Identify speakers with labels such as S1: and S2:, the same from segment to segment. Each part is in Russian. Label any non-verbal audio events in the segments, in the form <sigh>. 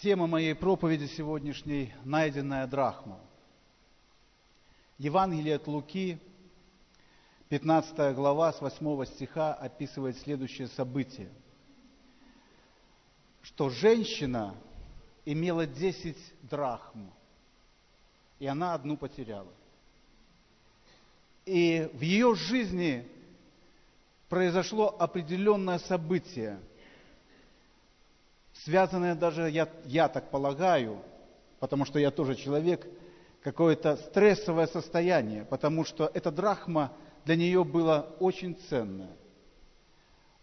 S1: Тема моей проповеди сегодняшней – «Найденная драхма». Евангелие от Луки, 15 глава, с 8 стиха описывает следующее событие. Что женщина имела 10 драхм, и она одну потеряла. И в ее жизни произошло определенное событие – связанное даже, я, я так полагаю, потому что я тоже человек, какое-то стрессовое состояние, потому что эта драхма для нее была очень ценная.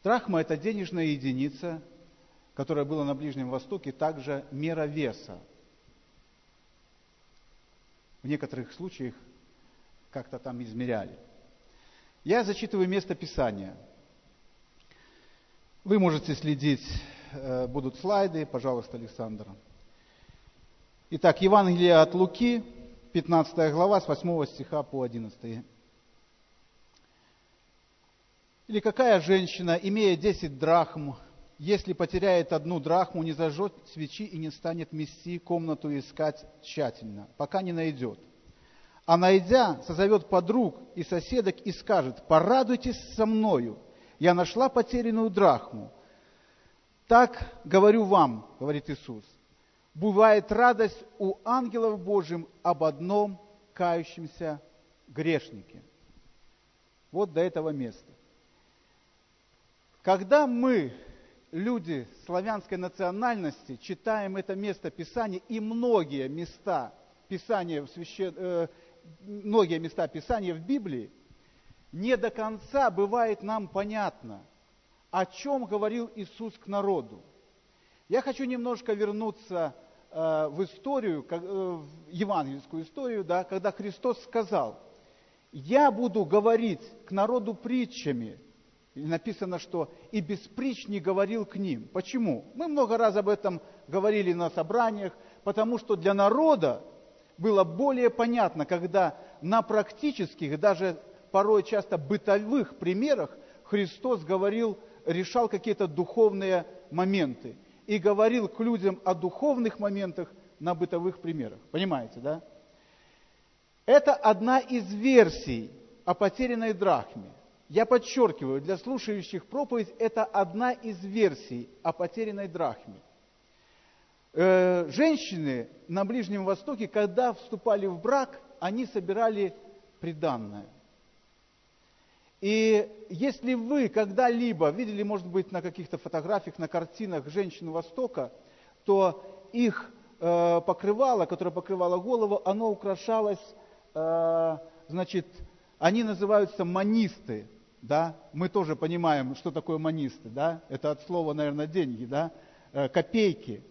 S1: Драхма – это денежная единица, которая была на Ближнем Востоке, также мера веса. В некоторых случаях как-то там измеряли. Я зачитываю место Писания. Вы можете следить будут слайды. Пожалуйста, Александр. Итак, Евангелие от Луки, 15 глава, с 8 стиха по 11. Или какая женщина, имея 10 драхм, если потеряет одну драхму, не зажжет свечи и не станет мести комнату искать тщательно, пока не найдет. А найдя, созовет подруг и соседок и скажет, порадуйтесь со мною, я нашла потерянную драхму. Так говорю вам, говорит Иисус, бывает радость у ангелов Божьим об одном кающемся грешнике. Вот до этого места. Когда мы, люди славянской национальности, читаем это место Писания и многие места Писания в священ... э, многие места Писания в Библии, не до конца бывает нам понятно – о чем говорил Иисус к народу. Я хочу немножко вернуться э, в историю, э, в евангельскую историю, да, когда Христос сказал, я буду говорить к народу притчами. И написано, что и без притч не говорил к ним. Почему? Мы много раз об этом говорили на собраниях, потому что для народа было более понятно, когда на практических, даже порой часто бытовых примерах Христос говорил решал какие-то духовные моменты и говорил к людям о духовных моментах на бытовых примерах. Понимаете, да? Это одна из версий о потерянной драхме. Я подчеркиваю, для слушающих проповедь это одна из версий о потерянной драхме. Э, женщины на Ближнем Востоке, когда вступали в брак, они собирали приданное. И если вы когда-либо видели, может быть, на каких-то фотографиях, на картинах женщин Востока, то их э, покрывало, которое покрывало голову, оно украшалось, э, значит, они называются манисты, да, мы тоже понимаем, что такое манисты, да, это от слова, наверное, деньги, да, э, копейки.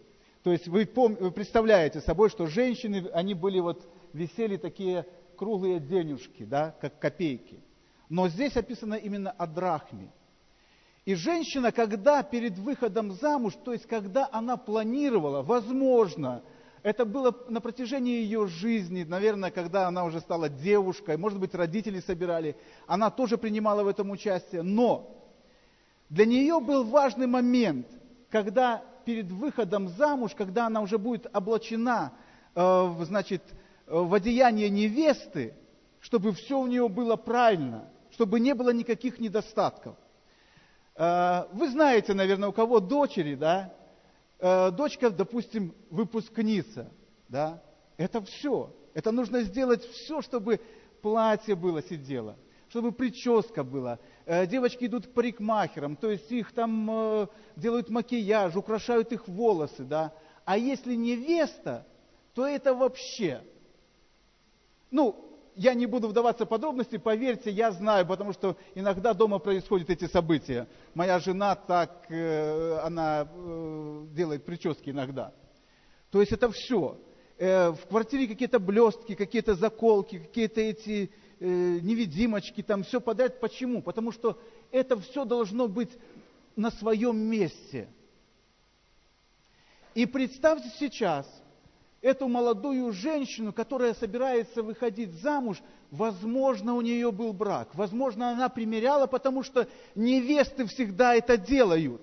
S1: То есть вы, пом- вы представляете собой, что женщины, они были вот, висели такие круглые денежки, да, как копейки. Но здесь описано именно о драхме. И женщина, когда перед выходом замуж, то есть когда она планировала, возможно, это было на протяжении ее жизни, наверное, когда она уже стала девушкой, может быть, родители собирали, она тоже принимала в этом участие. Но для нее был важный момент, когда перед выходом замуж, когда она уже будет облачена, э, значит, в одеяние невесты, чтобы все у нее было правильно – чтобы не было никаких недостатков. Э, вы знаете, наверное, у кого дочери, да? Э, дочка, допустим, выпускница, да? Это все. Это нужно сделать все, чтобы платье было сидело, чтобы прическа была. Э, девочки идут к парикмахерам, то есть их там делают макияж, украшают их волосы, да? А если невеста, то это вообще. Ну, я не буду вдаваться в подробности, поверьте, я знаю, потому что иногда дома происходят эти события. Моя жена так, э, она э, делает прически иногда. То есть это все. Э, в квартире какие-то блестки, какие-то заколки, какие-то эти невидимочки, там все подряд. Почему? Потому что это все должно быть на своем месте. И представьте сейчас – эту молодую женщину, которая собирается выходить замуж, возможно, у нее был брак, возможно, она примеряла, потому что невесты всегда это делают.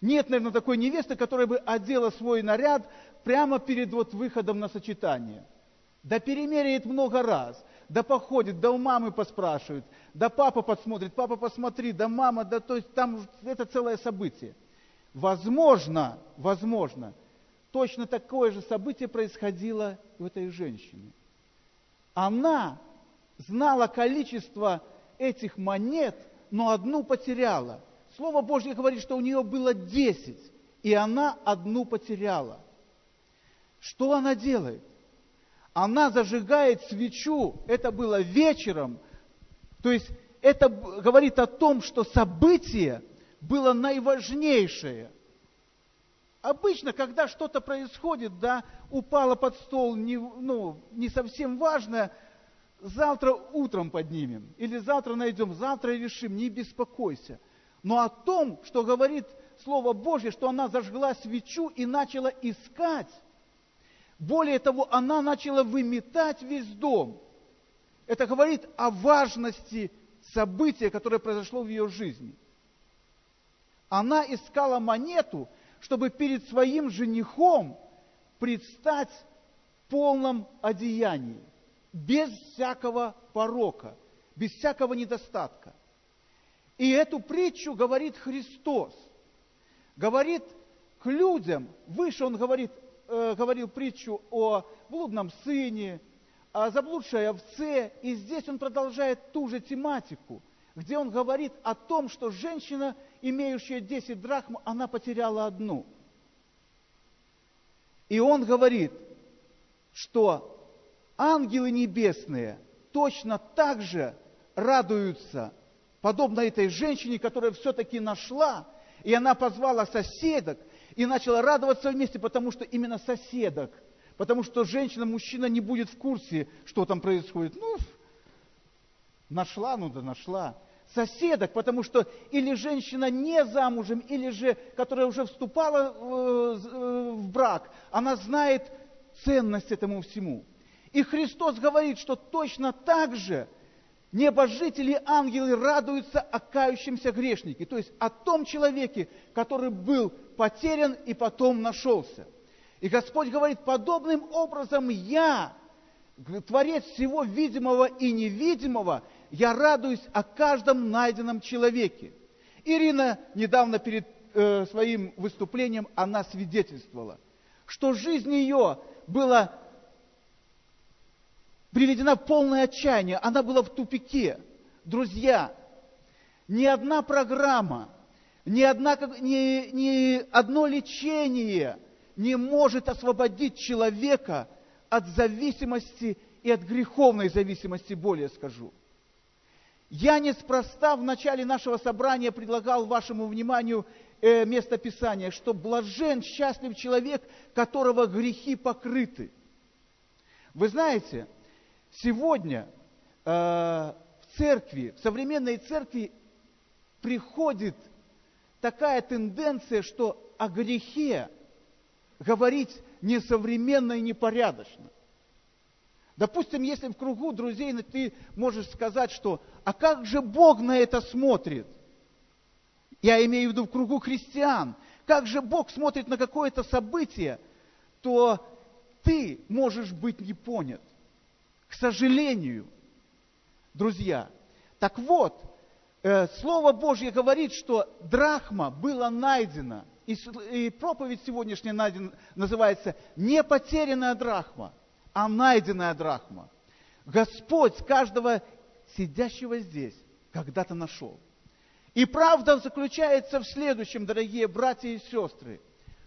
S1: Нет, наверное, такой невесты, которая бы одела свой наряд прямо перед вот выходом на сочетание. Да перемеряет много раз, да походит, да у мамы поспрашивает, да папа подсмотрит, папа посмотри, да мама, да то есть там это целое событие. Возможно, возможно, точно такое же событие происходило у этой женщине. Она знала количество этих монет, но одну потеряла. Слово Божье говорит, что у нее было десять, и она одну потеряла. Что она делает? Она зажигает свечу, это было вечером, то есть это говорит о том, что событие было наиважнейшее. Обычно, когда что-то происходит, да, упало под стол, не, ну, не совсем важное, завтра утром поднимем, или завтра найдем, завтра решим, не беспокойся. Но о том, что говорит Слово Божье, что она зажгла свечу и начала искать, более того, она начала выметать весь дом. Это говорит о важности события, которое произошло в ее жизни. Она искала монету, чтобы перед своим женихом предстать в полном одеянии без всякого порока, без всякого недостатка. И эту притчу говорит Христос. Говорит к людям, выше он говорит, э, говорил притчу о блудном сыне, о заблудшей овце, и здесь он продолжает ту же тематику, где он говорит о том, что женщина, имеющая 10 драхм, она потеряла одну. И он говорит, что ангелы небесные точно так же радуются, подобно этой женщине, которая все-таки нашла, и она позвала соседок и начала радоваться вместе, потому что именно соседок, потому что женщина, мужчина не будет в курсе, что там происходит. Ну, нашла, ну да нашла. Соседок, потому что или женщина не замужем, или же, которая уже вступала э, э, в брак, она знает ценность этому всему. И Христос говорит, что точно так же небожители, ангелы радуются о кающемся грешнике, то есть о том человеке, который был потерян и потом нашелся. И Господь говорит, подобным образом я, Творец всего видимого и невидимого, я радуюсь о каждом найденном человеке. Ирина недавно перед э, своим выступлением, она свидетельствовала, что жизнь ее была приведена в полное отчаяние, она была в тупике. Друзья, ни одна программа, ни, одна, ни, ни одно лечение не может освободить человека от зависимости и от греховной зависимости, более скажу. Я неспроста в начале нашего собрания предлагал вашему вниманию э, место Писания, что блажен, счастлив человек, которого грехи покрыты. Вы знаете, Сегодня э, в церкви, в современной церкви приходит такая тенденция, что о грехе говорить несовременно и непорядочно. Допустим, если в кругу друзей ты можешь сказать, что «а как же Бог на это смотрит?» Я имею в виду в кругу христиан. Как же Бог смотрит на какое-то событие, то ты можешь быть не понят. К сожалению, друзья, так вот, э, Слово Божье говорит, что драхма была найдена. И, проповедь сегодняшняя найдена, называется не потерянная драхма, а найденная драхма. Господь каждого сидящего здесь когда-то нашел. И правда заключается в следующем, дорогие братья и сестры,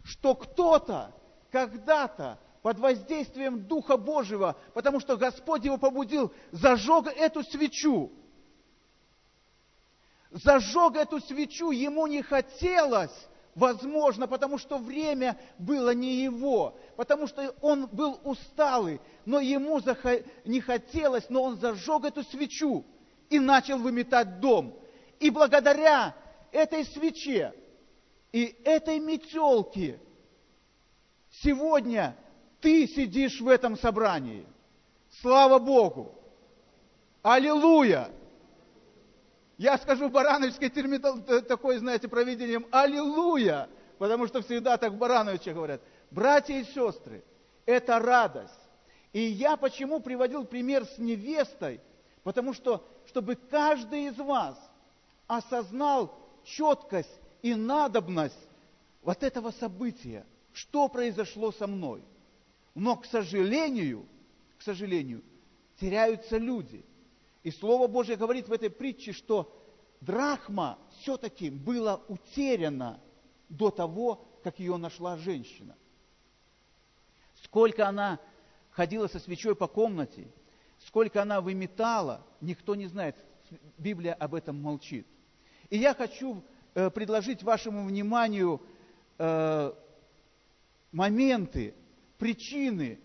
S1: что кто-то когда-то под воздействием Духа Божьего, потому что Господь его побудил, зажег эту свечу. Зажег эту свечу, ему не хотелось, возможно, потому что время было не его, потому что он был усталый, но ему не хотелось, но он зажег эту свечу и начал выметать дом. И благодаря этой свече и этой метелке сегодня ты сидишь в этом собрании. Слава Богу! Аллилуйя! Я скажу барановской термин такое, знаете, проведением. Аллилуйя! потому что всегда так в Барановиче говорят. Братья и сестры, это радость. И я почему приводил пример с невестой? Потому что, чтобы каждый из вас осознал четкость и надобность вот этого события, что произошло со мной. Но, к сожалению, к сожалению, теряются люди. И Слово Божье говорит в этой притче, что драхма все-таки была утеряна до того, как ее нашла женщина. Сколько она ходила со свечой по комнате, сколько она выметала, никто не знает. Библия об этом молчит. И я хочу э, предложить вашему вниманию э, моменты, причины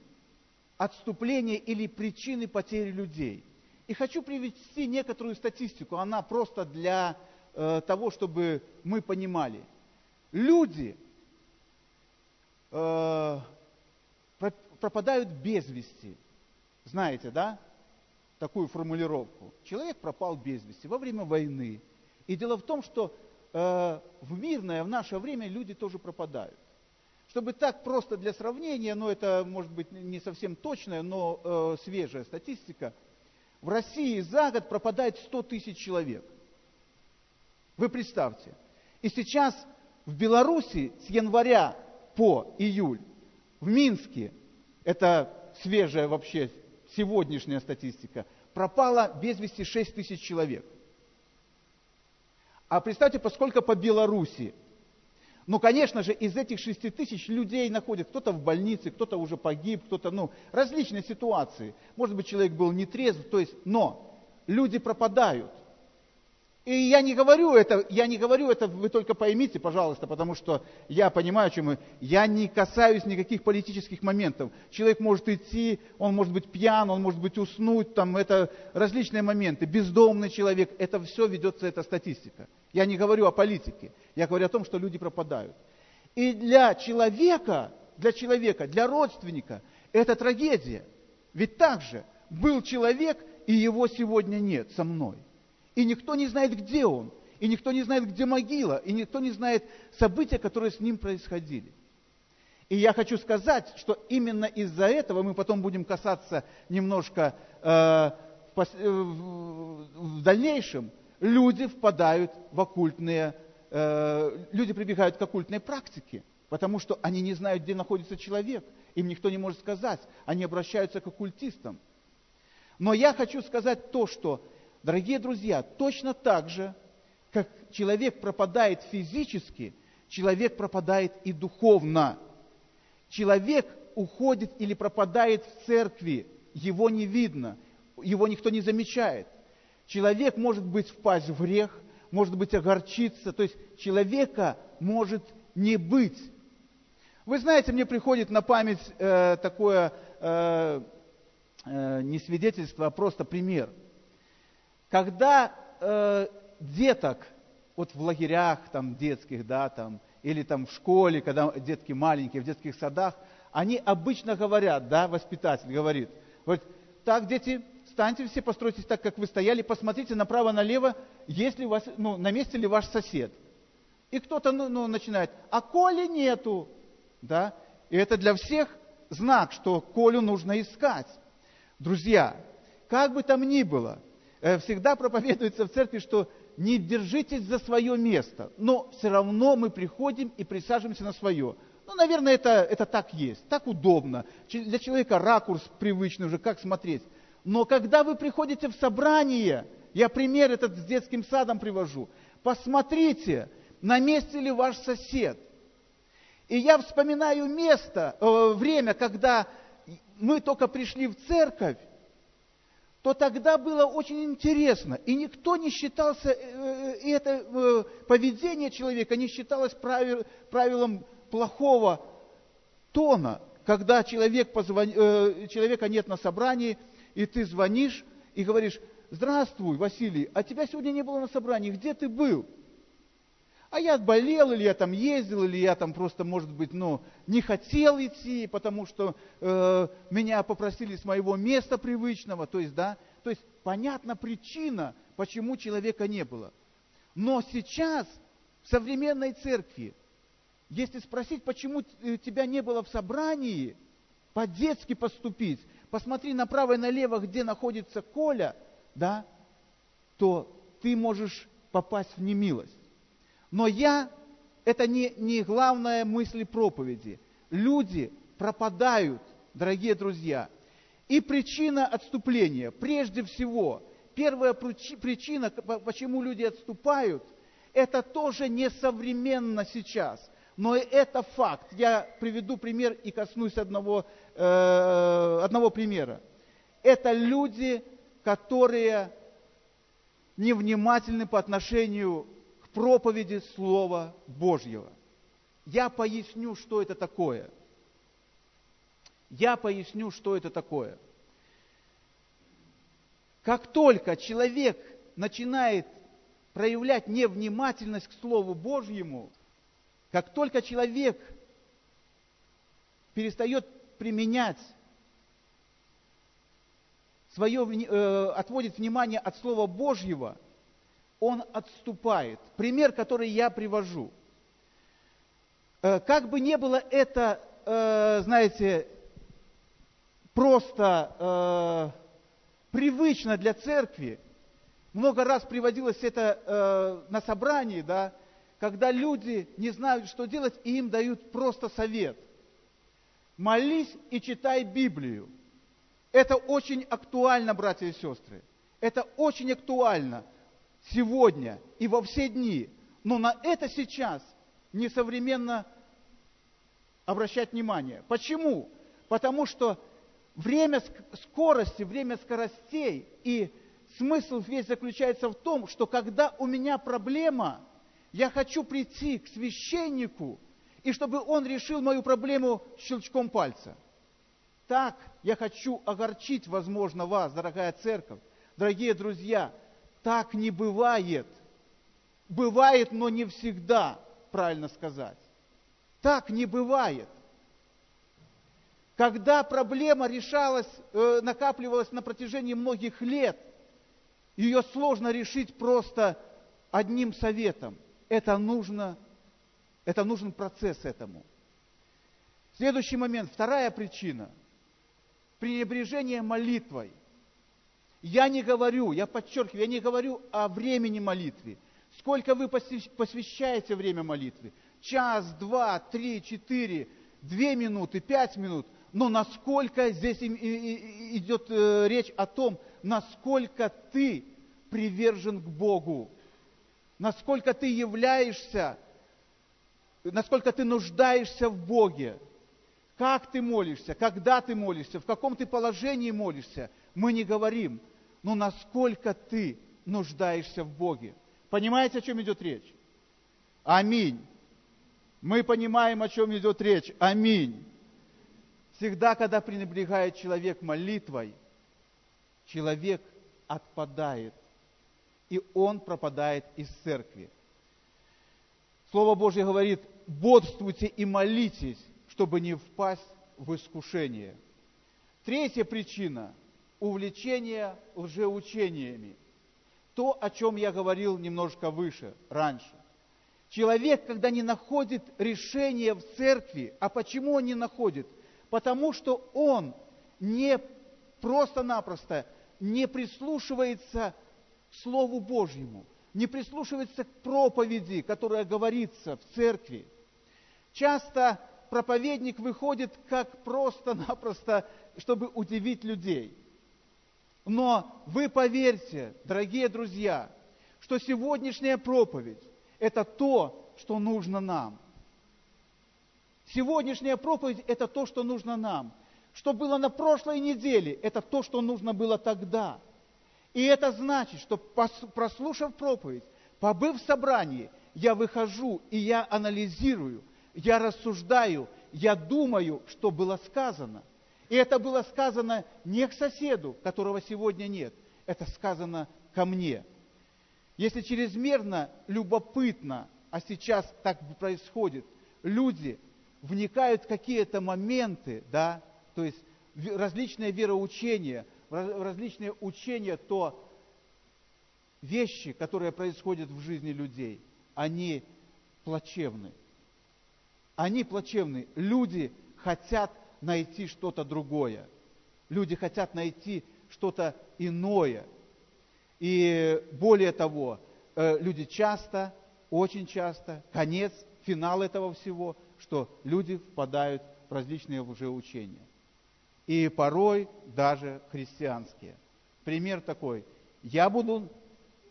S1: отступления или причины потери людей. И хочу привести некоторую статистику, она просто для э, того, чтобы мы понимали. Люди э, пропадают без вести. Знаете, да? Такую формулировку. Человек пропал без вести во время войны. И дело в том, что э, в мирное, в наше время люди тоже пропадают. Чтобы так просто для сравнения, но это может быть не совсем точная, но э, свежая статистика, в России за год пропадает 100 тысяч человек. Вы представьте. И сейчас в Беларуси с января по июль в Минске, это свежая вообще сегодняшняя статистика, пропало без вести 6 тысяч человек. А представьте, поскольку по Беларуси. Ну, конечно же, из этих 6 тысяч людей находят кто-то в больнице, кто-то уже погиб, кто-то, ну, различные ситуации. Может быть, человек был нетрезв, то есть, но люди пропадают. И я не говорю это, я не говорю это, вы только поймите, пожалуйста, потому что я понимаю, о чем мы. Я не касаюсь никаких политических моментов. Человек может идти, он может быть пьян, он может быть уснуть, там это различные моменты. Бездомный человек, это все ведется, эта статистика. Я не говорю о политике, я говорю о том, что люди пропадают. И для человека, для человека, для родственника это трагедия. Ведь так же был человек, и его сегодня нет со мной. И никто не знает, где он. И никто не знает, где могила. И никто не знает события, которые с ним происходили. И я хочу сказать, что именно из-за этого мы потом будем касаться немножко э, в, э, в дальнейшем, люди впадают в оккультные, э, люди прибегают к оккультной практике, потому что они не знают, где находится человек, им никто не может сказать, они обращаются к оккультистам. Но я хочу сказать то, что Дорогие друзья, точно так же, как человек пропадает физически, человек пропадает и духовно. Человек уходит или пропадает в церкви, его не видно, его никто не замечает. Человек может быть впасть в грех, может быть огорчиться, то есть человека может не быть. Вы знаете, мне приходит на память э, такое э, э, не свидетельство, а просто пример – когда э, деток, вот в лагерях там детских, да, там, или там в школе, когда детки маленькие, в детских садах, они обычно говорят, да, воспитатель говорит, говорит, так, дети, встаньте все, постройтесь так, как вы стояли, посмотрите направо-налево, есть ли у вас, ну, на месте ли ваш сосед. И кто-то ну, ну, начинает, а Коли нету, да, и это для всех знак, что Колю нужно искать. Друзья, как бы там ни было, всегда проповедуется в церкви, что не держитесь за свое место, но все равно мы приходим и присаживаемся на свое. Ну, наверное, это, это так есть, так удобно. Для человека ракурс привычный уже, как смотреть. Но когда вы приходите в собрание, я пример этот с детским садом привожу, посмотрите, на месте ли ваш сосед. И я вспоминаю место, э, время, когда мы только пришли в церковь, то тогда было очень интересно. И никто не считался, э, и это э, поведение человека не считалось правил, правилом плохого тона, когда человек позвон... Э, человека нет на собрании, и ты звонишь и говоришь, здравствуй, Василий, а тебя сегодня не было на собрании, где ты был? А я болел, или я там ездил, или я там просто, может быть, ну, не хотел идти, потому что э, меня попросили с моего места привычного. То есть, да, то есть понятна причина, почему человека не было. Но сейчас в современной церкви Если спросить, почему э, тебя не было в собрании, по-детски поступить, посмотри направо и налево, где находится Коля, да, то ты можешь попасть в немилость. Но я, это не, не главная мысль проповеди. Люди пропадают, дорогие друзья. И причина отступления, прежде всего, первая причина, почему люди отступают, это тоже несовременно сейчас. Но это факт. Я приведу пример и коснусь одного, э, одного примера. Это люди, которые невнимательны по отношению проповеди Слова Божьего. Я поясню, что это такое. Я поясню, что это такое. Как только человек начинает проявлять невнимательность к Слову Божьему, как только человек перестает применять свое, э, отводит внимание от Слова Божьего, он отступает. Пример, который я привожу. Э, как бы не было это, э, знаете, просто э, привычно для церкви, много раз приводилось это на собрании, да, когда люди не знают, что делать, и им дают просто совет. Молись и читай Библию. Это очень актуально, братья и сестры. Это очень актуально сегодня и во все дни. Но на это сейчас несовременно обращать внимание. Почему? Потому что время скорости, время скоростей и смысл весь заключается в том, что когда у меня проблема – я хочу прийти к священнику, и чтобы он решил мою проблему щелчком пальца. Так я хочу огорчить, возможно, вас, дорогая церковь, дорогие друзья. Так не бывает. Бывает, но не всегда, правильно сказать. Так не бывает. Когда проблема решалась, э, накапливалась на протяжении многих лет, ее сложно решить просто одним советом – это нужно, это нужен процесс этому. Следующий момент, вторая причина. Пренебрежение молитвой. Я не говорю, я подчеркиваю, я не говорю о времени молитвы. Сколько вы посвящаете время молитвы? Час, два, три, четыре, две минуты, пять минут. Но насколько здесь идет э, речь о том, насколько ты привержен к Богу, насколько ты являешься, насколько ты нуждаешься в Боге, как ты молишься, когда ты молишься, в каком ты положении молишься, мы не говорим, но насколько ты нуждаешься в Боге. Понимаете, о чем идет речь? Аминь. Мы понимаем, о чем идет речь. Аминь. Всегда, когда пренебрегает человек молитвой, человек отпадает и он пропадает из церкви. Слово Божье говорит, бодрствуйте и молитесь, чтобы не впасть в искушение. Третья причина – увлечение лжеучениями. То, о чем я говорил немножко выше, раньше. Человек, когда не находит решения в церкви, а почему он не находит? Потому что он не просто-напросто не прислушивается Слову Божьему, не прислушивается к проповеди, которая говорится в церкви. Часто проповедник выходит как просто-напросто, чтобы удивить людей. Но вы поверьте, дорогие друзья, что сегодняшняя проповедь – это то, что нужно нам. Сегодняшняя проповедь – это то, что нужно нам. Что было на прошлой неделе – это то, что нужно было тогда – и это значит, что прослушав проповедь, побыв в собрании, я выхожу и я анализирую, я рассуждаю, я думаю, что было сказано. И это было сказано не к соседу, которого сегодня нет, это сказано ко мне. Если чрезмерно любопытно, а сейчас так происходит, люди вникают в какие-то моменты, да, то есть различные вероучения – различные учения, то вещи, которые происходят в жизни людей, они плачевны. они плачевны. Люди хотят найти что-то другое. Люди хотят найти что-то иное. И более того, э, люди часто, очень часто, конец, финал этого всего, что люди впадают в различные лжеучения. И порой даже христианские. Пример такой. Я буду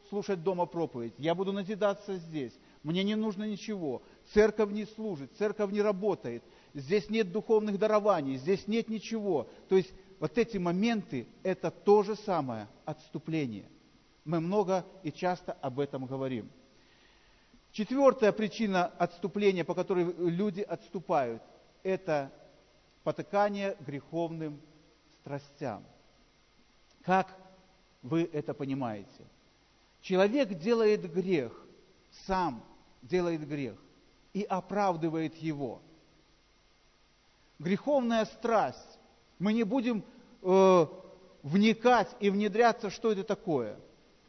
S1: слушать дома проповедь, я буду назидаться здесь, мне не нужно ничего, церковь не служит, церковь не работает, здесь нет духовных дарований, здесь нет ничего. То есть вот эти моменты – это то же самое отступление. Мы много и часто об этом говорим. Четвертая причина отступления, по которой люди отступают, это потыкание греховным страстям. Как вы это понимаете? Человек делает грех, сам делает грех и оправдывает его. Греховная страсть. Мы не будем э, вникать и внедряться, что это такое.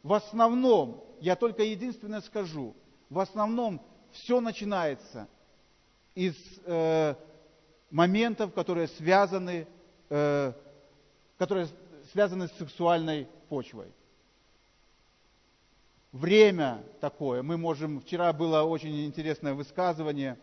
S1: В основном, я только единственное скажу, в основном все начинается из э, моментов, которые связаны, э, которые связаны с сексуальной почвой время такое. Мы можем, вчера было очень интересное высказывание,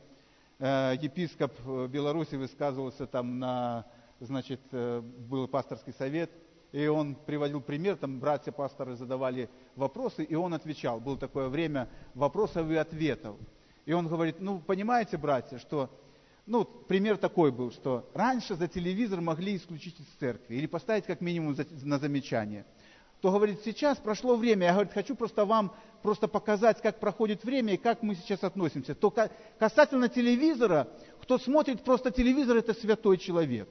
S1: епископ э, Беларуси высказывался там на, значит, э, был пасторский совет, и он приводил пример, там братья-пасторы задавали вопросы, и он отвечал. Было такое время вопросов и ответов. И он говорит, ну, понимаете, братья, что, ну, пример такой был, что раньше за телевизор могли исключить из церкви или поставить как минимум на замечание – то говорит, сейчас прошло время, я говорит, хочу просто вам просто показать, как проходит время и как мы сейчас относимся. То касательно телевизора, кто смотрит просто телевизор, это святой человек.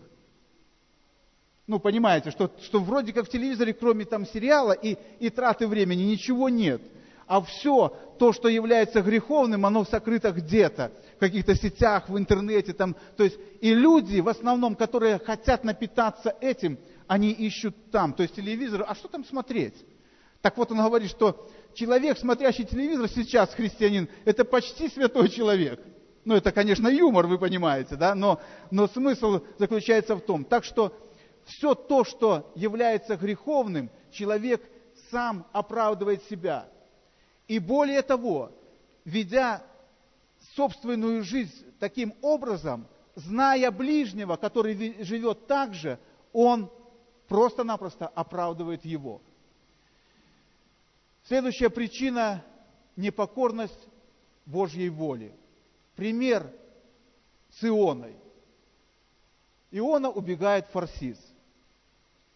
S1: Ну, понимаете, что, что вроде как в телевизоре, кроме там сериала и, и траты времени, ничего нет. А все то, что является греховным, оно сокрыто где-то, в каких-то сетях, в интернете. Там. То есть, и люди, в основном, которые хотят напитаться этим, они ищут там, то есть телевизор, а что там смотреть? Так вот он говорит, что человек, смотрящий телевизор сейчас, христианин, это почти святой человек. Ну, это, конечно, юмор, вы понимаете, да, но, но смысл заключается в том. Так что все то, что является греховным, человек сам оправдывает себя. И более того, ведя собственную жизнь таким образом, зная ближнего, который живет так же, он просто-напросто оправдывает его. Следующая причина – непокорность Божьей воли. Пример с Ионой. Иона убегает в Фарсис.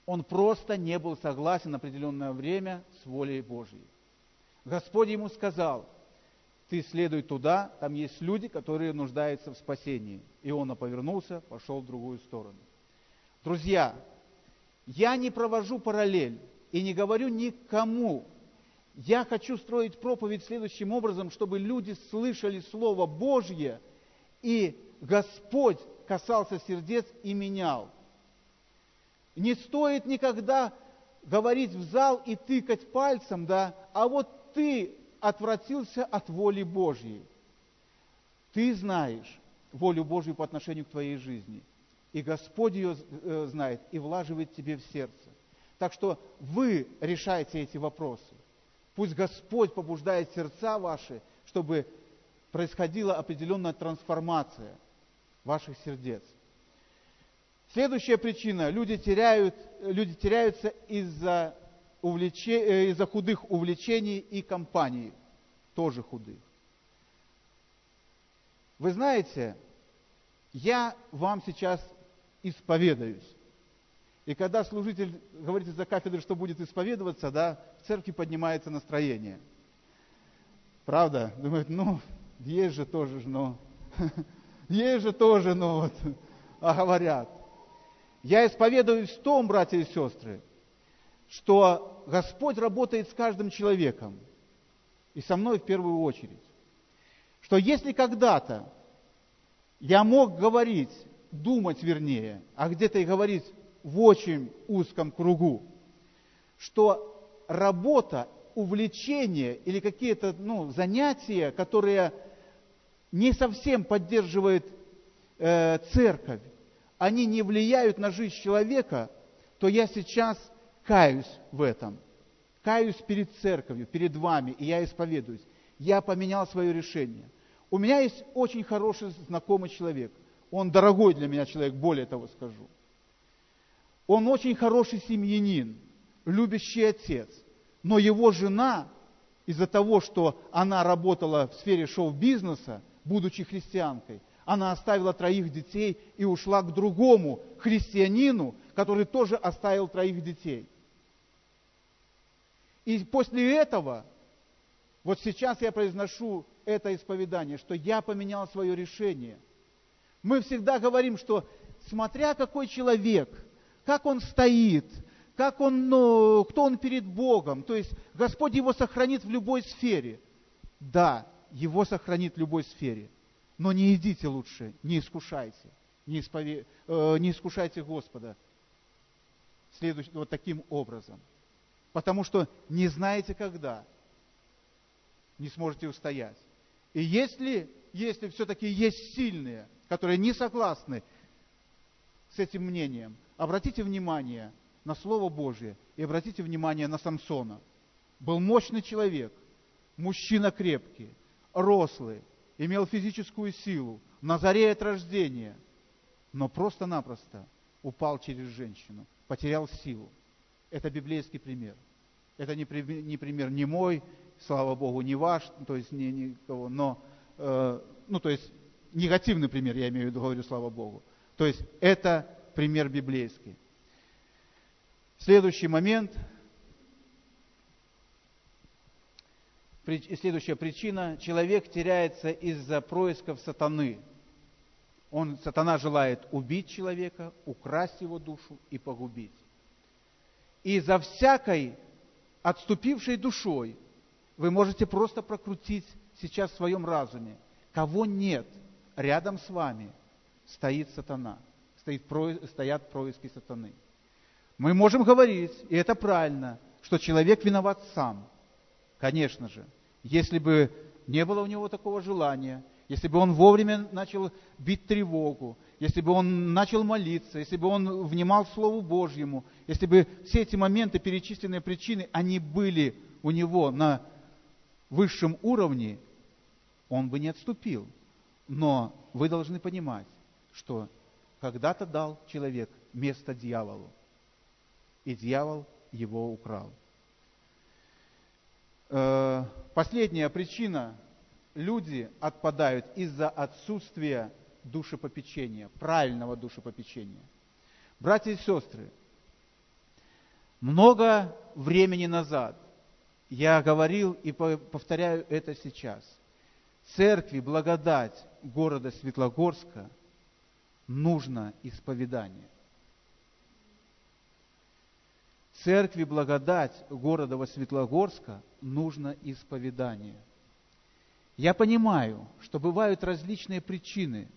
S1: Он просто не был согласен определенное время с волей Божьей. Господь ему сказал, ты следуй туда, там есть люди, которые нуждаются в спасении. Иона повернулся, пошел в другую сторону. Друзья, я не провожу параллель и не говорю никому. Я хочу строить проповедь следующим образом, чтобы люди слышали Слово Божье, и Господь касался сердец и менял. Не стоит никогда говорить в зал и тыкать пальцем, да, а вот ты отвратился от воли Божьей. Ты знаешь волю Божью по отношению к твоей жизни. И Господь ее э, знает и влаживает тебе в сердце. Так что вы решаете эти вопросы. Пусть Господь побуждает сердца ваши, чтобы происходила определенная трансформация ваших сердец. Следующая причина. Люди, теряют, люди теряются из-за увлече, э, из худых увлечений и компаний. Тоже худых. Вы знаете, я вам сейчас исповедаюсь. И когда служитель говорит из-за кафедры, что будет исповедоваться, да, в церкви поднимается настроение. Правда? Думают, ну, есть же тоже, но, <laughs> есть же тоже, но вот, а говорят. Я исповедуюсь в том, братья и сестры, что Господь работает с каждым человеком, и со мной в первую очередь. Что если когда-то я мог говорить думать вернее, а где-то и говорить в очень узком кругу, что работа, увлечение или какие-то ну, занятия, которые не совсем поддерживают э, церковь, они не влияют на жизнь человека, то я сейчас каюсь в этом. Каюсь перед церковью, перед вами, и я исповедуюсь. Я поменял свое решение. У меня есть очень хороший знакомый человек. Он дорогой для меня человек, более того скажу. Он очень хороший семьянин, любящий отец. Но его жена, из-за того, что она работала в сфере шоу-бизнеса, будучи христианкой, она оставила троих детей и ушла к другому христианину, который тоже оставил троих детей. И после этого, вот сейчас я произношу это исповедание, что я поменял свое решение. Мы всегда говорим, что смотря какой человек, как он стоит, как он, ну, кто он перед Богом, то есть Господь его сохранит в любой сфере. Да, его сохранит в любой сфере. Но не идите лучше, не искушайте, не, испове... э, не искушайте Господа следующим, вот таким образом. Потому что не знаете, когда не сможете устоять. И если, если все-таки есть сильные, которые не согласны с этим мнением, обратите внимание на Слово Божье и обратите внимание на Самсона. Был мощный человек, мужчина крепкий, рослый, имел физическую силу, на заре от рождения, но просто-напросто упал через женщину, потерял силу. Это библейский пример. Это не, не пример не мой, слава Богу, не ваш, то есть не никого, но, э, ну, то есть негативный пример, я имею в виду, говорю, слава Богу. То есть это пример библейский. Следующий момент. Следующая причина. Человек теряется из-за происков сатаны. Он, сатана желает убить человека, украсть его душу и погубить. И за всякой отступившей душой вы можете просто прокрутить сейчас в своем разуме. Кого нет рядом с вами, стоит сатана, стоит, стоят происки сатаны. Мы можем говорить, и это правильно, что человек виноват сам. Конечно же. Если бы не было у него такого желания, если бы он вовремя начал бить тревогу, если бы он начал молиться, если бы он внимал Слову Божьему, если бы все эти моменты, перечисленные причины, они были у него на высшем уровне, он бы не отступил. Но вы должны понимать, что когда-то дал человек место дьяволу и дьявол его украл. Э, последняя причина. Люди отпадают из-за отсутствия душепопечения, правильного душепопечения. Братья и сестры, много времени назад я говорил и повторяю это сейчас. Церкви благодать города Светлогорска нужно исповедание церкви благодать города Светлогорска нужно исповедание. Я понимаю, что бывают различные причины.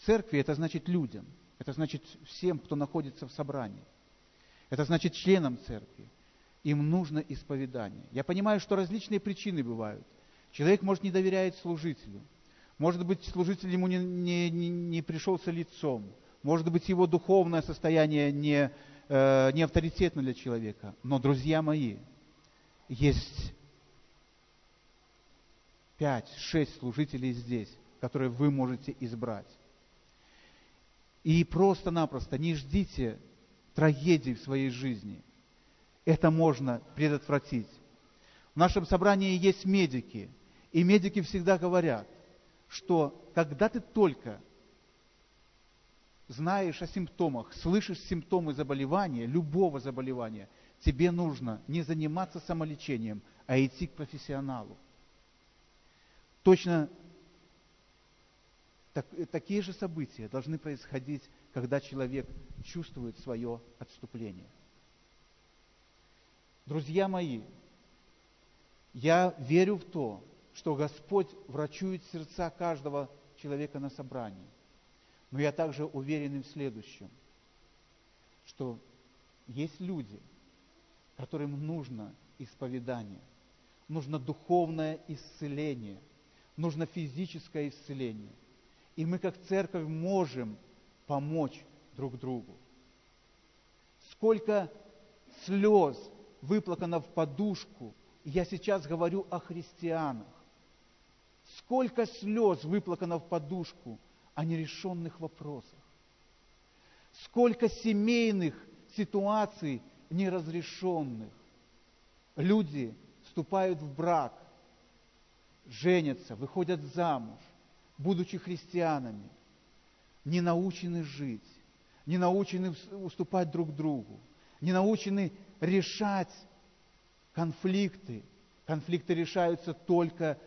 S1: Церкви – это значит людям, это значит всем, кто находится в собрании. Это значит членам церкви. Им нужно исповедание. Я понимаю, что различные причины бывают. Человек, может, не доверяет служителю. Может быть, служитель ему не, не, не, пришелся лицом. Может быть, его духовное состояние не, э, не авторитетно для человека. Но, друзья мои, есть пять-шесть служителей здесь, которые вы можете избрать. И просто-напросто не ждите трагедий в своей жизни. Это можно предотвратить. В нашем собрании есть медики, и медики всегда говорят, что когда ты только знаешь о симптомах, слышишь симптомы заболевания, любого заболевания, тебе нужно не заниматься самолечением, а идти к профессионалу. Точно так, такие же события должны происходить, когда человек чувствует свое отступление. Друзья мои, я верю в то, что Господь врачует сердца каждого человека на собрании. Но я также уверен в следующем, что есть люди, которым нужно исповедание, нужно духовное исцеление, нужно физическое исцеление. И мы как церковь можем помочь друг другу. Сколько слез выплакано в подушку, я сейчас говорю о христианах. Сколько слез выплакано в подушку о нерешенных вопросах. Сколько семейных ситуаций неразрешенных. Люди вступают в брак, женятся, выходят замуж, будучи христианами, не научены жить, не научены уступать друг другу, не научены решать конфликты. Конфликты решаются только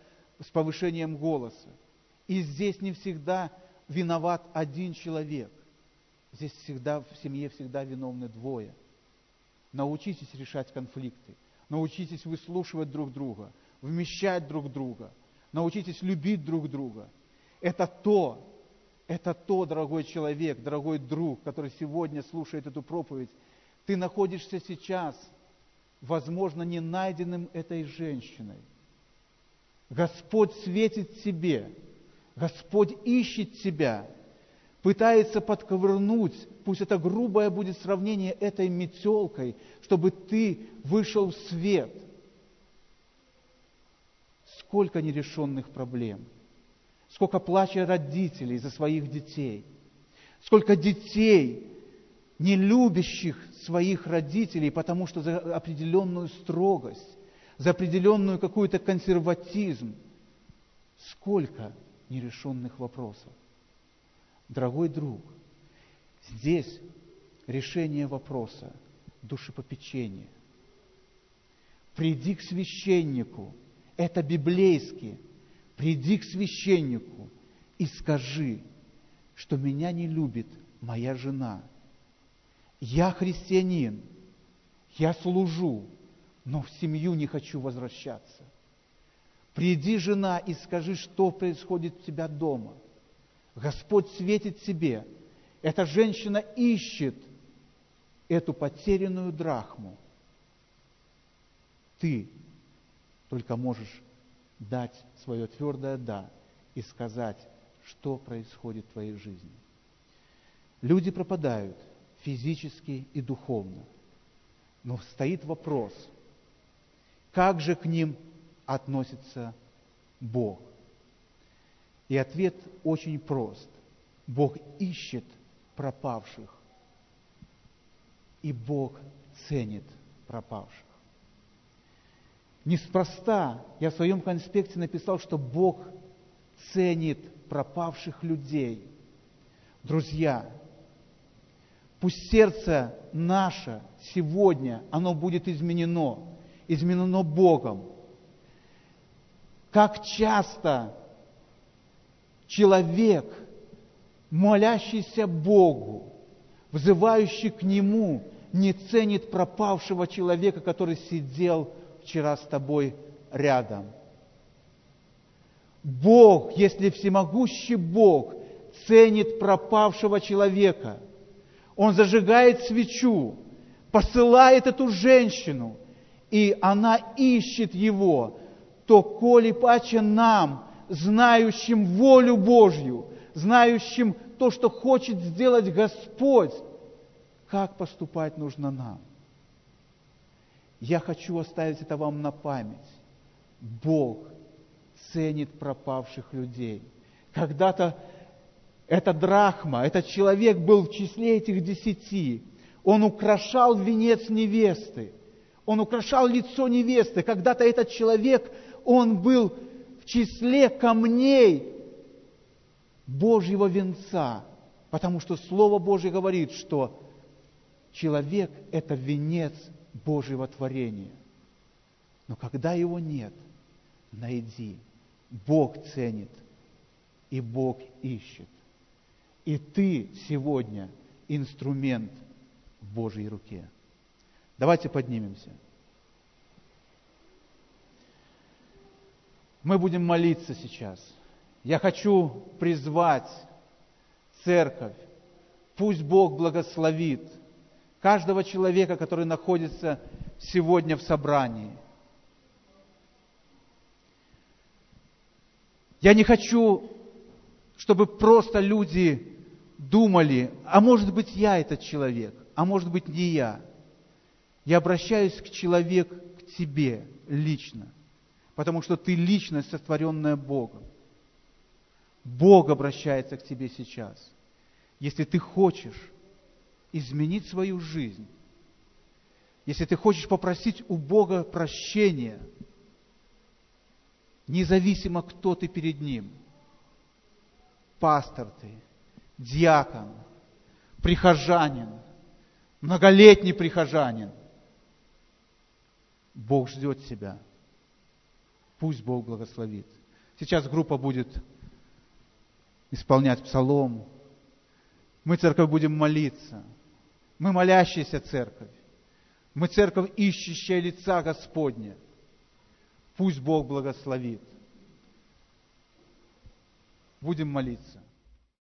S1: с повышением голоса. И здесь не всегда виноват один человек. Здесь всегда в семье всегда виновны двое. Научитесь решать конфликты. Научитесь выслушивать друг друга, вмещать друг друга. Научитесь любить друг друга. Это то, это то, дорогой человек, дорогой друг, который сегодня слушает эту проповедь. Ты находишься сейчас, возможно, не найденным этой женщиной. Господь светит тебе, Господь ищет тебя, пытается подковырнуть, пусть это грубое будет сравнение этой метелкой, чтобы ты вышел в свет. Сколько нерешенных проблем, сколько плача родителей за своих детей, сколько детей, не любящих своих родителей, потому что за определенную строгость, за определенную какую-то консерватизм. Сколько нерешенных вопросов. Дорогой друг, здесь решение вопроса душепопечения. Приди к священнику, это библейски, приди к священнику и скажи, что меня не любит моя жена. Я христианин, я служу, но в семью не хочу возвращаться. Приди, жена, и скажи, что происходит у тебя дома. Господь светит тебе. Эта женщина ищет эту потерянную драхму. Ты только можешь дать свое твердое «да» и сказать, что происходит в твоей жизни. Люди пропадают физически и духовно. Но стоит вопрос, как же к ним относится Бог? И ответ очень прост. Бог ищет пропавших, и Бог ценит пропавших. Неспроста я в своем конспекте написал, что Бог ценит пропавших людей. Друзья, пусть сердце наше сегодня, оно будет изменено, изменено Богом. Как часто человек, молящийся Богу, взывающий к Нему, не ценит пропавшего человека, который сидел вчера с тобой рядом. Бог, если всемогущий Бог, ценит пропавшего человека. Он зажигает свечу, посылает эту женщину, и она ищет его, то коли паче нам, знающим волю Божью, знающим то, что хочет сделать Господь, как поступать нужно нам. Я хочу оставить это вам на память. Бог ценит пропавших людей. Когда-то эта драхма, этот человек был в числе этих десяти. Он украшал венец невесты. Он украшал лицо невесты. Когда-то этот человек, он был в числе камней Божьего венца, потому что Слово Божье говорит, что человек – это венец Божьего творения. Но когда его нет, найди. Бог ценит, и Бог ищет. И ты сегодня инструмент в Божьей руке. Давайте поднимемся. Мы будем молиться сейчас. Я хочу призвать церковь. Пусть Бог благословит каждого человека, который находится сегодня в собрании. Я не хочу чтобы просто люди думали, а может быть я этот человек, а может быть не я. Я обращаюсь к человеку, к тебе лично, потому что ты личность, сотворенная Богом. Бог обращается к тебе сейчас. Если ты хочешь изменить свою жизнь, если ты хочешь попросить у Бога прощения, независимо, кто ты перед Ним, пастор ты, диакон, прихожанин, многолетний прихожанин, Бог ждет тебя. Пусть Бог благословит. Сейчас группа будет исполнять псалом. Мы, церковь, будем молиться. Мы молящаяся церковь. Мы церковь, ищущая лица Господня. Пусть Бог благословит. Будем молиться.